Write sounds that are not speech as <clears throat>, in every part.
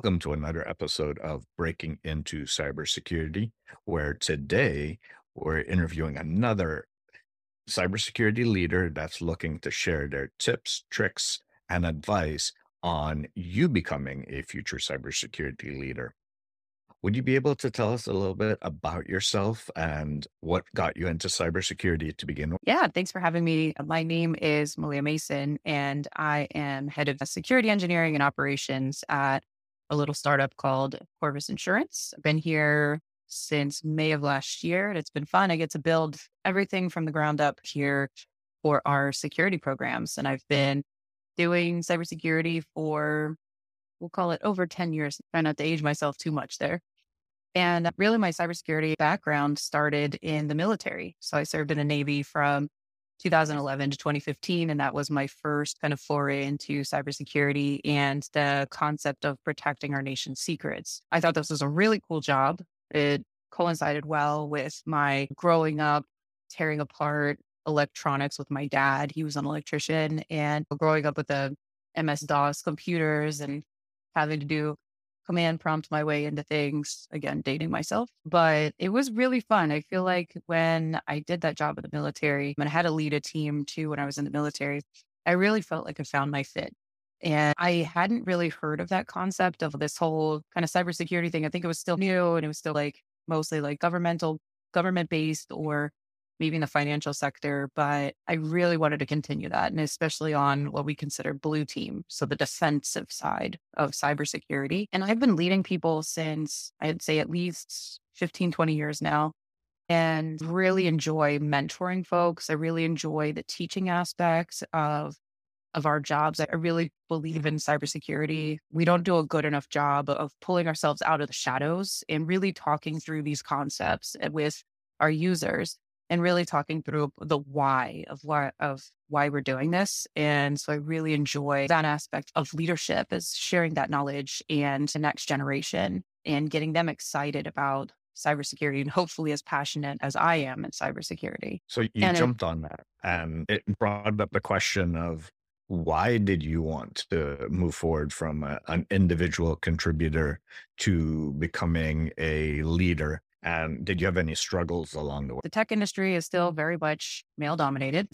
Welcome to another episode of Breaking into Cybersecurity, where today we're interviewing another cybersecurity leader that's looking to share their tips, tricks, and advice on you becoming a future cybersecurity leader. Would you be able to tell us a little bit about yourself and what got you into cybersecurity to begin with? Yeah, thanks for having me. Uh, my name is Malia Mason, and I am head of security engineering and operations at a little startup called Corvus Insurance. I've been here since May of last year, and it's been fun. I get to build everything from the ground up here for our security programs. And I've been doing cybersecurity for, we'll call it over 10 years. Try not to age myself too much there. And uh, really, my cybersecurity background started in the military. So I served in the Navy from 2011 to 2015. And that was my first kind of foray into cybersecurity and the concept of protecting our nation's secrets. I thought this was a really cool job. It coincided well with my growing up, tearing apart electronics with my dad. He was an electrician and growing up with the MS DOS computers and having to do command prompt my way into things, again, dating myself. But it was really fun. I feel like when I did that job in the military and I had to lead a team too when I was in the military, I really felt like I found my fit. And I hadn't really heard of that concept of this whole kind of cybersecurity thing. I think it was still new and it was still like mostly like governmental, government based or maybe in the financial sector, but I really wanted to continue that. And especially on what we consider blue team. So the defensive side of cybersecurity. And I've been leading people since I'd say at least 15, 20 years now and really enjoy mentoring folks. I really enjoy the teaching aspects of of our jobs. I really believe in cybersecurity. We don't do a good enough job of pulling ourselves out of the shadows and really talking through these concepts eh, with our users and really talking through the why of why of why we're doing this. And so I really enjoy that aspect of leadership is sharing that knowledge and the next generation and getting them excited about cybersecurity and hopefully as passionate as I am in cybersecurity. So you and jumped it, on that and it brought up the question of why did you want to move forward from a, an individual contributor to becoming a leader and did you have any struggles along the way? The tech industry is still very much male dominated.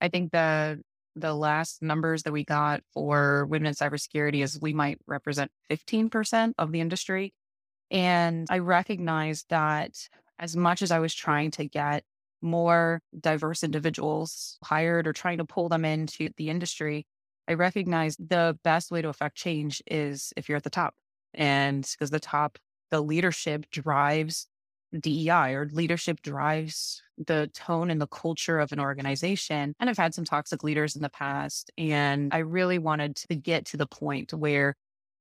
I think the the last numbers that we got for women in cybersecurity is we might represent 15% of the industry. And I recognized that as much as I was trying to get more diverse individuals hired or trying to pull them into the industry, I recognized the best way to affect change is if you're at the top. And because the top, the leadership drives DEI or leadership drives the tone and the culture of an organization. And I've had some toxic leaders in the past. And I really wanted to get to the point where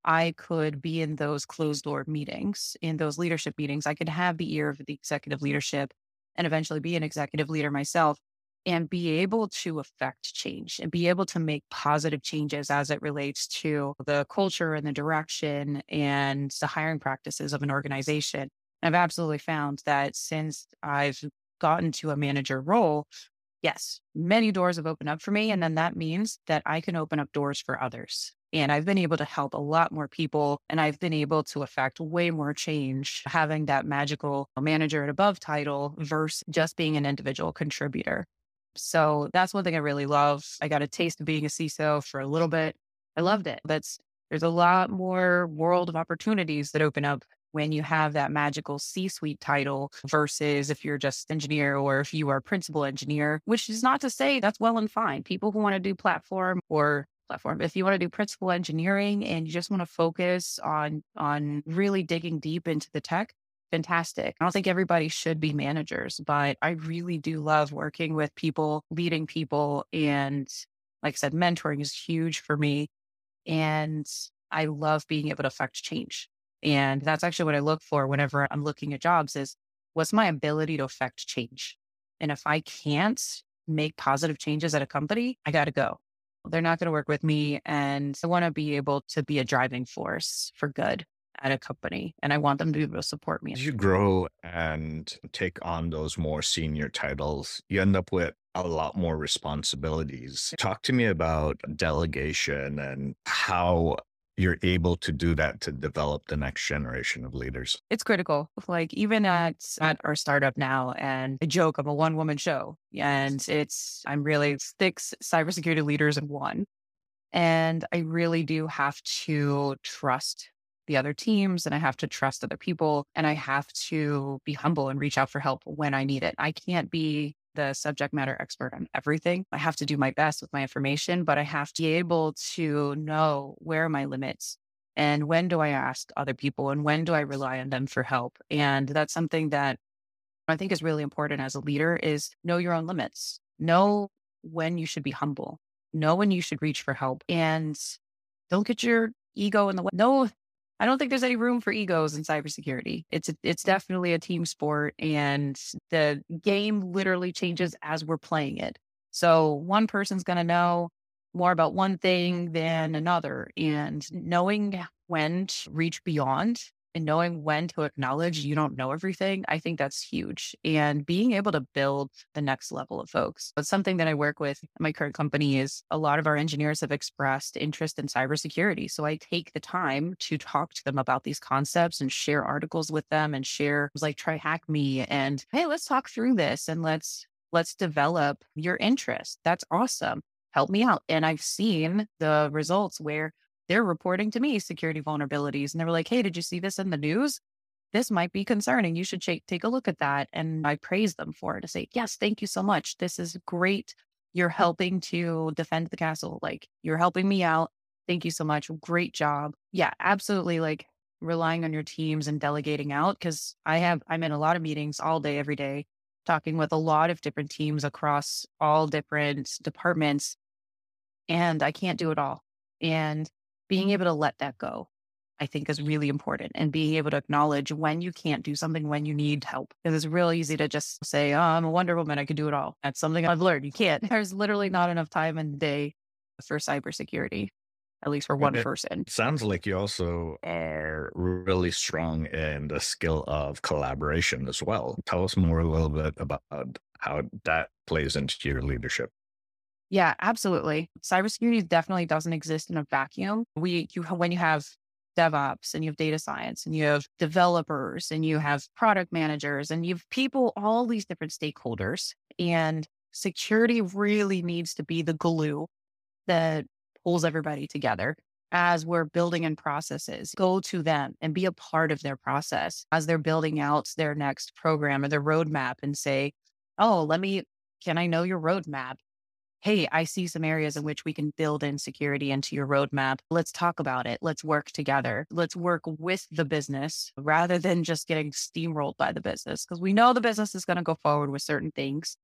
I could be in those closed door meetings, in those leadership meetings. I could have the ear of the executive leadership and eventually be an executive leader myself and be able to affect change and be able to make positive changes as it relates to the culture and the direction and the hiring practices of an organization. I've absolutely found that since I've gotten to a manager role, yes, many doors have opened up for me. And then that means that I can open up doors for others. And I've been able to help a lot more people and I've been able to affect way more change having that magical manager at above title versus just being an individual contributor. So that's one thing I really love. I got a taste of being a CISO for a little bit. I loved it. That's there's a lot more world of opportunities that open up when you have that magical C suite title versus if you're just engineer or if you are principal engineer, which is not to say that's well and fine. People who want to do platform or platform. If you want to do principal engineering and you just want to focus on on really digging deep into the tech, fantastic. I don't think everybody should be managers, but I really do love working with people, leading people and like I said mentoring is huge for me and I love being able to affect change. And that's actually what I look for whenever I'm looking at jobs is what's my ability to affect change? And if I can't make positive changes at a company, I got to go. They're not going to work with me. And I want to be able to be a driving force for good at a company. And I want them to be able to support me. As you grow and take on those more senior titles, you end up with a lot more responsibilities. Talk to me about delegation and how you're able to do that to develop the next generation of leaders. It's critical. Like even at at our startup now, and I joke, I'm a one woman show, and it's I'm really six cybersecurity leaders in one, and I really do have to trust the other teams, and I have to trust other people, and I have to be humble and reach out for help when I need it. I can't be the subject matter expert on everything. I have to do my best with my information, but I have to be able to know where are my limits and when do I ask other people and when do I rely on them for help. And that's something that I think is really important as a leader is know your own limits. Know when you should be humble. Know when you should reach for help and don't get your ego in the way. Know I don't think there's any room for egos in cybersecurity. It's a, it's mm. definitely a team sport, and the game literally changes as we're playing it. So one person's going to know more about one thing than another, and knowing when to reach beyond and knowing when to acknowledge you don't know everything, I think that's huge. And being able to build the next level of folks. But something that I work with my current company is a lot of our engineers have expressed interest in cybersecurity. So I take the time to talk to them about these concepts and share articles with them and share like TryHackMe and hey, let's talk through this and let's let's develop your interest. That's awesome. Help me out. And I've seen the results where they're reporting to me security vulnerabilities. And they were like, hey, did you see this in the news? This might be concerning. You should take, a look at that. And I praise them for it to say, yes, thank you so much. This is great. You're helping to defend the castle. Like you're helping me out. Thank you so much. Great job. Yeah, absolutely. Like relying on your teams and delegating out because I have, I'm in a lot of meetings all day, every day, talking with a lot of different teams across all different departments. And I can't do it all. And being mm-hmm. able to let that go, I think is really important and being able to acknowledge when you can't do something, when you need help. Because it's real easy to just say, oh, I'm a Wonder Woman. I can do it all. That's something I've learned. You can't. <laughs> There's literally not enough time in the day for cybersecurity, at least for one it person. Sounds like you also are really strong in the skill of collaboration as well. Tell us more a little bit about how that plays into your leadership. Yeah, absolutely. Cybersecurity definitely doesn't exist in a vacuum. We, you, when you have DevOps and you have data science and you have developers and you have product managers and you have people, all these different stakeholders. And security really needs to be the glue that pulls everybody together as we're building in processes. Go to them and be a part of their process as they're building out their next program or their roadmap and say, Oh, let me, can I know your roadmap? Hey, I see some areas in which we can build in security into your roadmap. Let's talk about it. Let's work together. Let's work with the business rather than just getting steamrolled by the business because we know the business is going to go forward with certain things.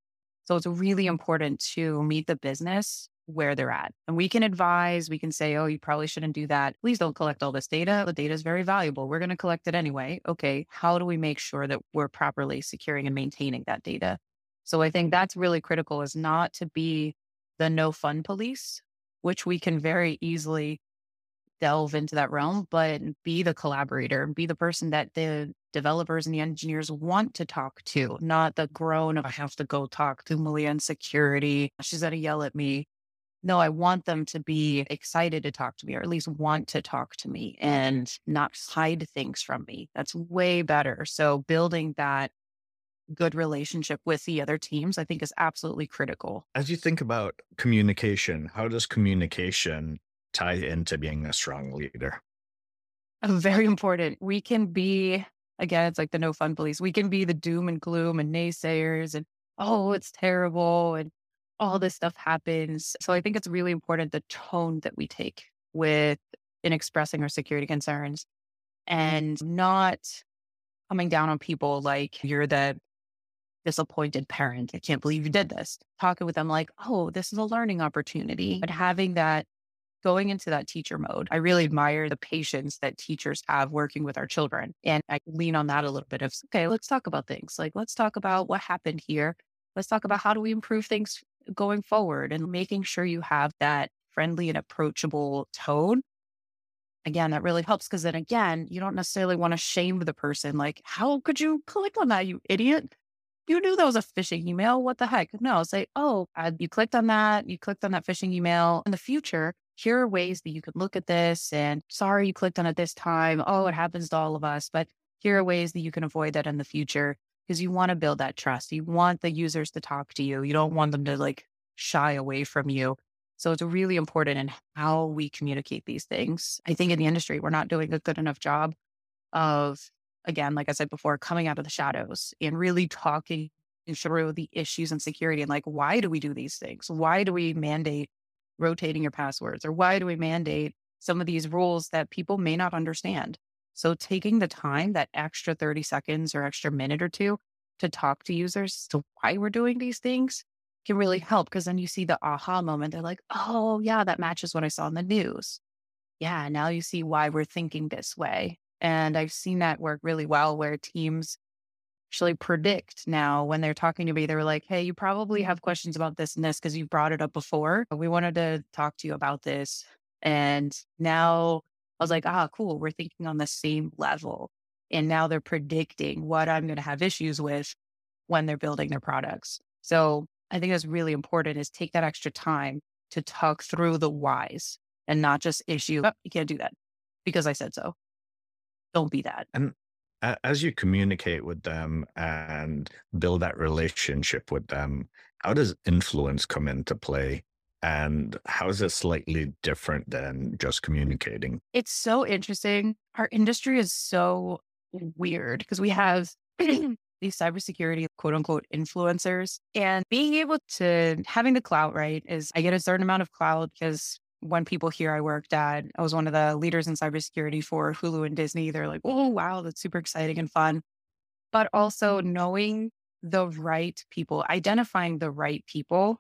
So it's really important to meet the business where they're at. And we can advise, we can say, oh, you probably shouldn't do that. Please don't collect all this data. The data is very valuable. We're going to collect it anyway. Okay. How do we make sure that we're properly securing and maintaining that data? So I think that's really critical is not to be the no fun police, which we can very easily delve into that realm, but be the collaborator, be the person that the developers and the engineers want to talk to, not the groan of I have to go talk to Malia in security. She's to yell at me. No, I want them to be excited to talk to me or at least want to talk to me and not hide things from me. That's way better. So building that good relationship with the other teams, I think is absolutely critical. As you think about communication, how does communication tie into being a strong leader? <laughs> Very important. We can be, again, it's like the no fun police. We can be the doom and gloom and naysayers and, oh, it's terrible. And all this stuff happens. So I think it's really important the tone that we take with in expressing our security concerns and not coming down on people like you're the disappointed parent. I can't believe you did this. Talking with them like, oh, this is a learning opportunity. But having that going into that teacher mode, I really admire the patience that teachers have working with our children. And I lean on that a little bit of, okay, let's talk about things. Like, let's talk about what happened here. Let's talk about how do we improve things going forward and making sure you have that friendly and approachable tone. Again, that really helps because then again, you don't necessarily want to shame the person. Like, how could you click on that, you idiot? You knew that was a phishing email. What the heck? No, say, oh, uh, you clicked on that. You clicked on that phishing email. In the future, here are ways that you can look at this. And sorry you clicked on it this time. Oh, it happens to all of us. But here are ways that you can avoid that in the future because you want to build that trust. You want the users to talk to you. You don't want them to like shy away from you. So it's really important in how we communicate these things. I think in the industry, we're not doing a good enough job of again, like I said before, coming out of the shadows and really talking through the issues and security and like, why do we do these things? Why do we mandate rotating your passwords or why do we mandate some of these rules that people may not understand? So taking the time, that extra 30 seconds or extra minute or two to talk to users to why we're doing these things can really help because then you see the aha moment. They're like, oh, yeah, that matches what I saw in the news. Yeah, now you see why we're thinking this way. And I've seen that work really well where teams actually predict now when they're talking to me, they were like, Hey, you probably have questions about this and this because you brought it up before. We wanted to talk to you about this. And now I was like, ah, cool. We're thinking on the same level. And now they're predicting what I'm going to have issues with when they're building their products. So I think that's really important is take that extra time to talk through the whys and not just issue, oh, you can't do that because I said so don't be that. And as you communicate with them and build that relationship with them, how does influence come into play? And how is it slightly different than just communicating? It's so interesting. Our industry is so weird because we have <clears throat> these cybersecurity quote unquote influencers and being able to having the clout, right? Is I get a certain amount of clout because when people hear I worked at, I was one of the leaders in cybersecurity for Hulu and Disney. They're like, oh, wow, that's super exciting and fun. But also knowing the right people, identifying the right people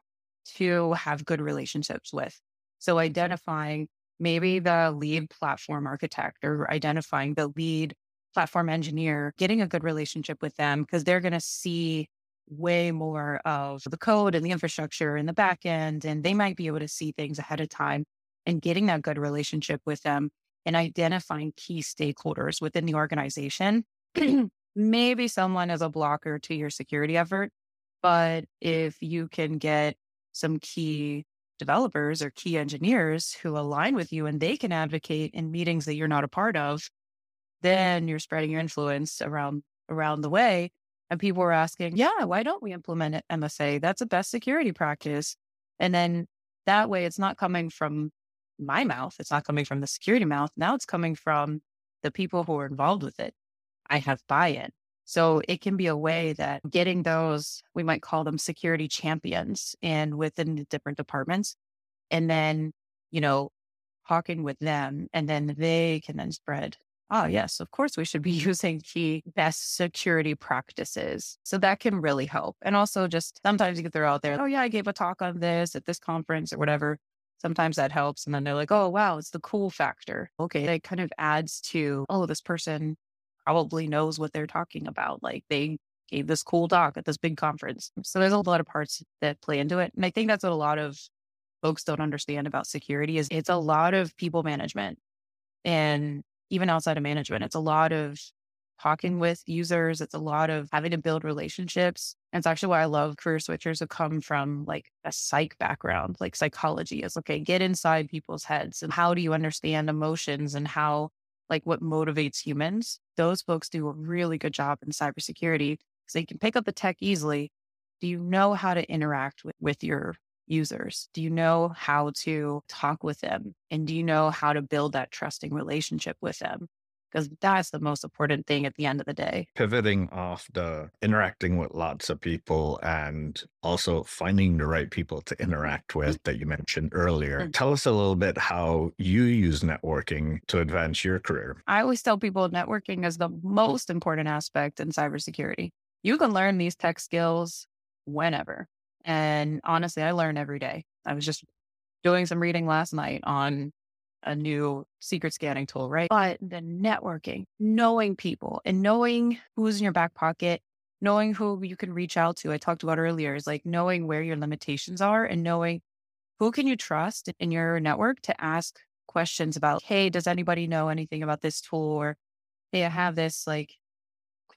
to have good relationships with. So identifying maybe the lead platform architect or identifying the lead platform engineer, getting a good relationship with them because they're going to see way more of the code and the infrastructure and the back end. And they might be able to see things ahead of time and getting that good relationship with them and identifying key stakeholders within the organization. <clears throat> Maybe someone is a blocker to your security effort, but if you can get some key developers or key engineers who align with you and they can advocate in meetings that you're not a part of, then you're spreading your influence around around the way and people were asking, yeah, why don't we implement it MFA? That's a best security practice. And then that way it's not coming from my mouth. It's not coming from the security mouth. Now it's coming from the people who are involved with it. I have buy in. So it can be a way that getting those, we might call them security champions and within the different departments. And then, you know, talking with them and then they can then spread oh, yes, of course we should be <laughs> using key best security practices. So that can really help. And also just sometimes you get throw out there, oh, yeah, I gave a talk on this at this conference or whatever. Sometimes that helps. And then they're like, oh, wow, it's the cool factor. Okay. It kind of adds to, oh, this person probably knows what they're talking about. Like they gave this cool talk at this big conference. So there's a lot of parts that play into it. And I think that's what a lot of folks don't understand about security is it's a lot of people management. And even outside of management. It's a lot of talking with users. It's a lot of having to build relationships. And it's actually why I love career switchers who come from like a psych background, like psychology is okay, get inside people's heads and how do you understand emotions and how like what motivates humans. Those folks do a really good job in cybersecurity because they can pick up the tech easily. Do you know how to interact with, with your users? Do you know how to talk with them? And do you know how to build that trusting relationship with them? Because that's the most important thing at the end of the day. Pivoting off the interacting with lots of people and also finding the right people to interact Mm. with that you mentioned earlier. Mm. Tell us a little bit how you use networking to advance your career. I always tell people networking is the most important aspect in cybersecurity. You can learn these tech skills whenever. And honestly, I learn every day. I was just doing some reading last night on a new secret scanning tool, right? But the networking, knowing people and knowing who's in your back pocket, knowing who you can reach out to, I talked about earlier, is like knowing where your limitations are and knowing who can you trust in your network to ask questions about, hey, does anybody know anything about this tool? Or hey, I have this like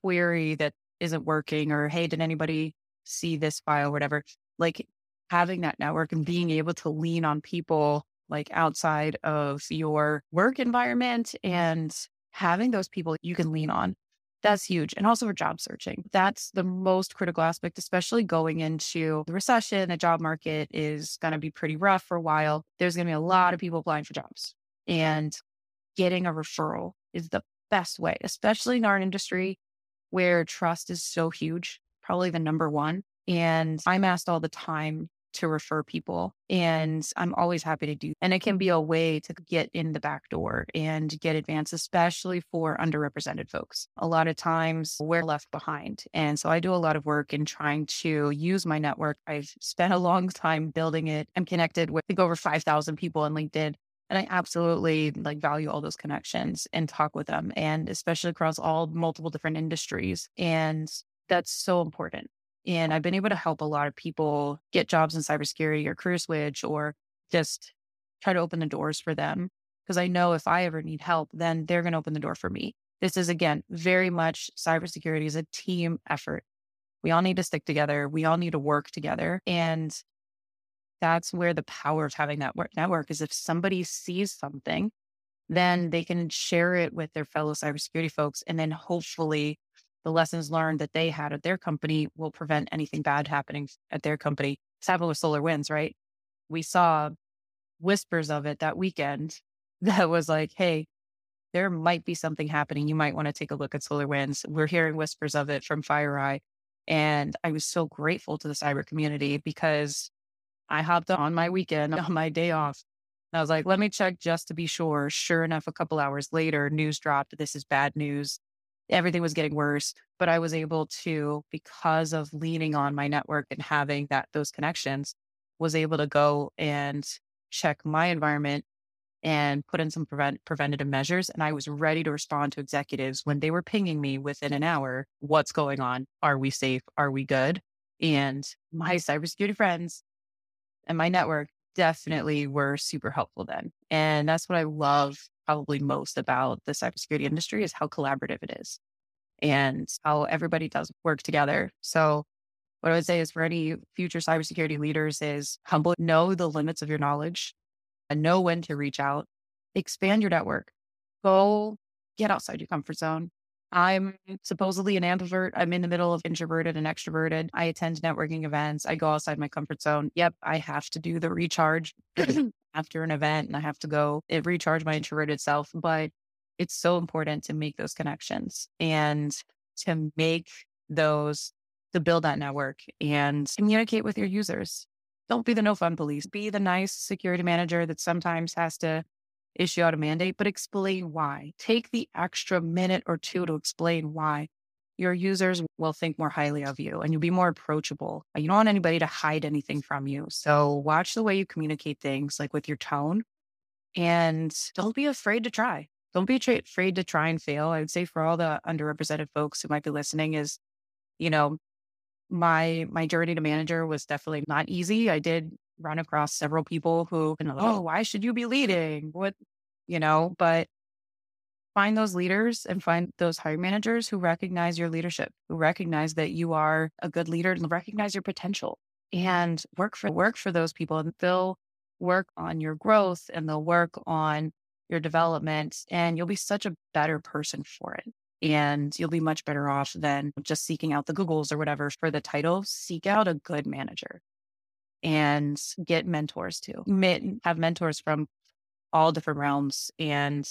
query that isn't working, or hey, did anybody see this file, whatever. Like having that network and being able to lean on people like outside of your work environment and having those people you can lean on. That's huge. And also for job searching. That's the most critical aspect, especially going into the recession. The job market is going to be pretty rough for a while. There's going to be a lot of people applying for jobs. And getting a referral is the best way, especially in our industry where trust is so huge, probably the number one. And I'm asked all the time to refer people, and I'm always happy to do. And it can be a way to get in the back door and get advanced, especially for underrepresented folks. A lot of times we're left behind. And so I do a lot of work in trying to use my network. I've spent a long time building it. I'm connected with I think over 5,000 people on LinkedIn. And I absolutely like value all those connections and talk with them and especially across all multiple different industries. And that's so important. And I've been able to help a lot of people get jobs in cybersecurity or career switch or just try to open the doors for them. Because I know if I ever need help, then they're going to open the door for me. This is, again, very much cybersecurity is a team effort. We all need to stick together. We all need to work together. And that's where the power of having that work network is if somebody sees something, then they can share it with their fellow cybersecurity folks. And then hopefully the lessons learned that they had at their company will prevent anything bad happening at their company. It's happened with SolarWinds, right? We saw whispers of it that weekend <laughs> that was like, hey, there might be something happening. You might want to take a look at SolarWinds. We're hearing whispers of it from FireEye. And I was so grateful to the cyber community because I hopped on my weekend <laughs> on my day off. I was like, let me check just to be sure. Sure enough, a couple hours later, news dropped. This is bad news everything was getting worse but i was able to because of leaning on my network and having that those connections was able to go and check my environment and put in some prevent, preventative measures and i was ready to respond to executives when they were pinging me within an hour what's going on? Are we safe? Are we good? And my mm-hmm. cybersecurity friends and my network definitely were super helpful then and that's what i love probably most about the cybersecurity industry is how collaborative it is and how everybody does work together. So what I would say is for any future cybersecurity leaders is humble, know the limits of your knowledge and know when to reach out, expand your network, go get outside your comfort zone. I'm supposedly an ambivert. I'm in the middle of introverted and extroverted. I attend networking events. I go outside my comfort zone. Yep, I have to do the recharge <clears throat> <clears throat> after an event and I have to go recharge my introverted self. But it's so important to make those connections and to make those, to build that network and communicate with your users. Don't be the no fun police. Be the nice security manager that sometimes has to issue out a mandate, but explain why. Take the extra minute or two to explain why. Your users will think more highly of you and you'll be more approachable. You don't want anybody to hide anything from you. So watch the way you communicate things, like with your tone, and don't be afraid to try. Don't be tra- afraid to try and fail. I would say for all the underrepresented folks who might be listening is, you know, my my journey to manager was definitely not easy. I did run across several people who, you oh, know, oh, why should you be leading? What, you know, but find those leaders and find those hiring managers who recognize your leadership, who recognize that you are a good leader and recognize your potential and work for work for those people and they'll work on your growth and they'll work on your development and you'll be such a better person for it and you'll be much better off than just seeking out the googles or whatever for the title. Seek out a good manager and get mentors too have mentors from all different realms and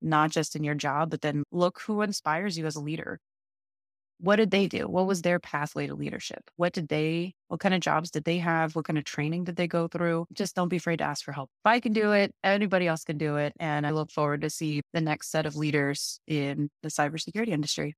not just in your job, but then look who inspires you as a leader. What did they do? What was their pathway to leadership? What did they, what kind of jobs did they have? What kind of training did they go through? Just don't be afraid to ask for help. If I can do it, anybody else can do it. And I look forward to see the next set of leaders in the cybersecurity industry.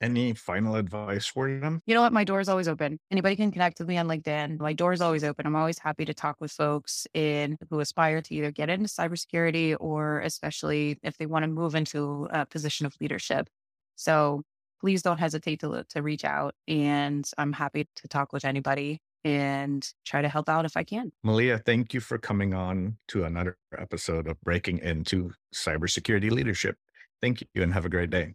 Any final advice for them? You know what? My door is always open. Anybody can connect with me on LinkedIn. My door is always open. I'm always happy to talk with folks in who aspire to either get into cybersecurity or especially if they want to move into a position of leadership. So please don't hesitate to, to reach out. And I'm happy to talk with anybody and try to help out if I can. Malia, thank you for coming on to another episode of Breaking Into Cybersecurity Leadership. Thank you and have a great day.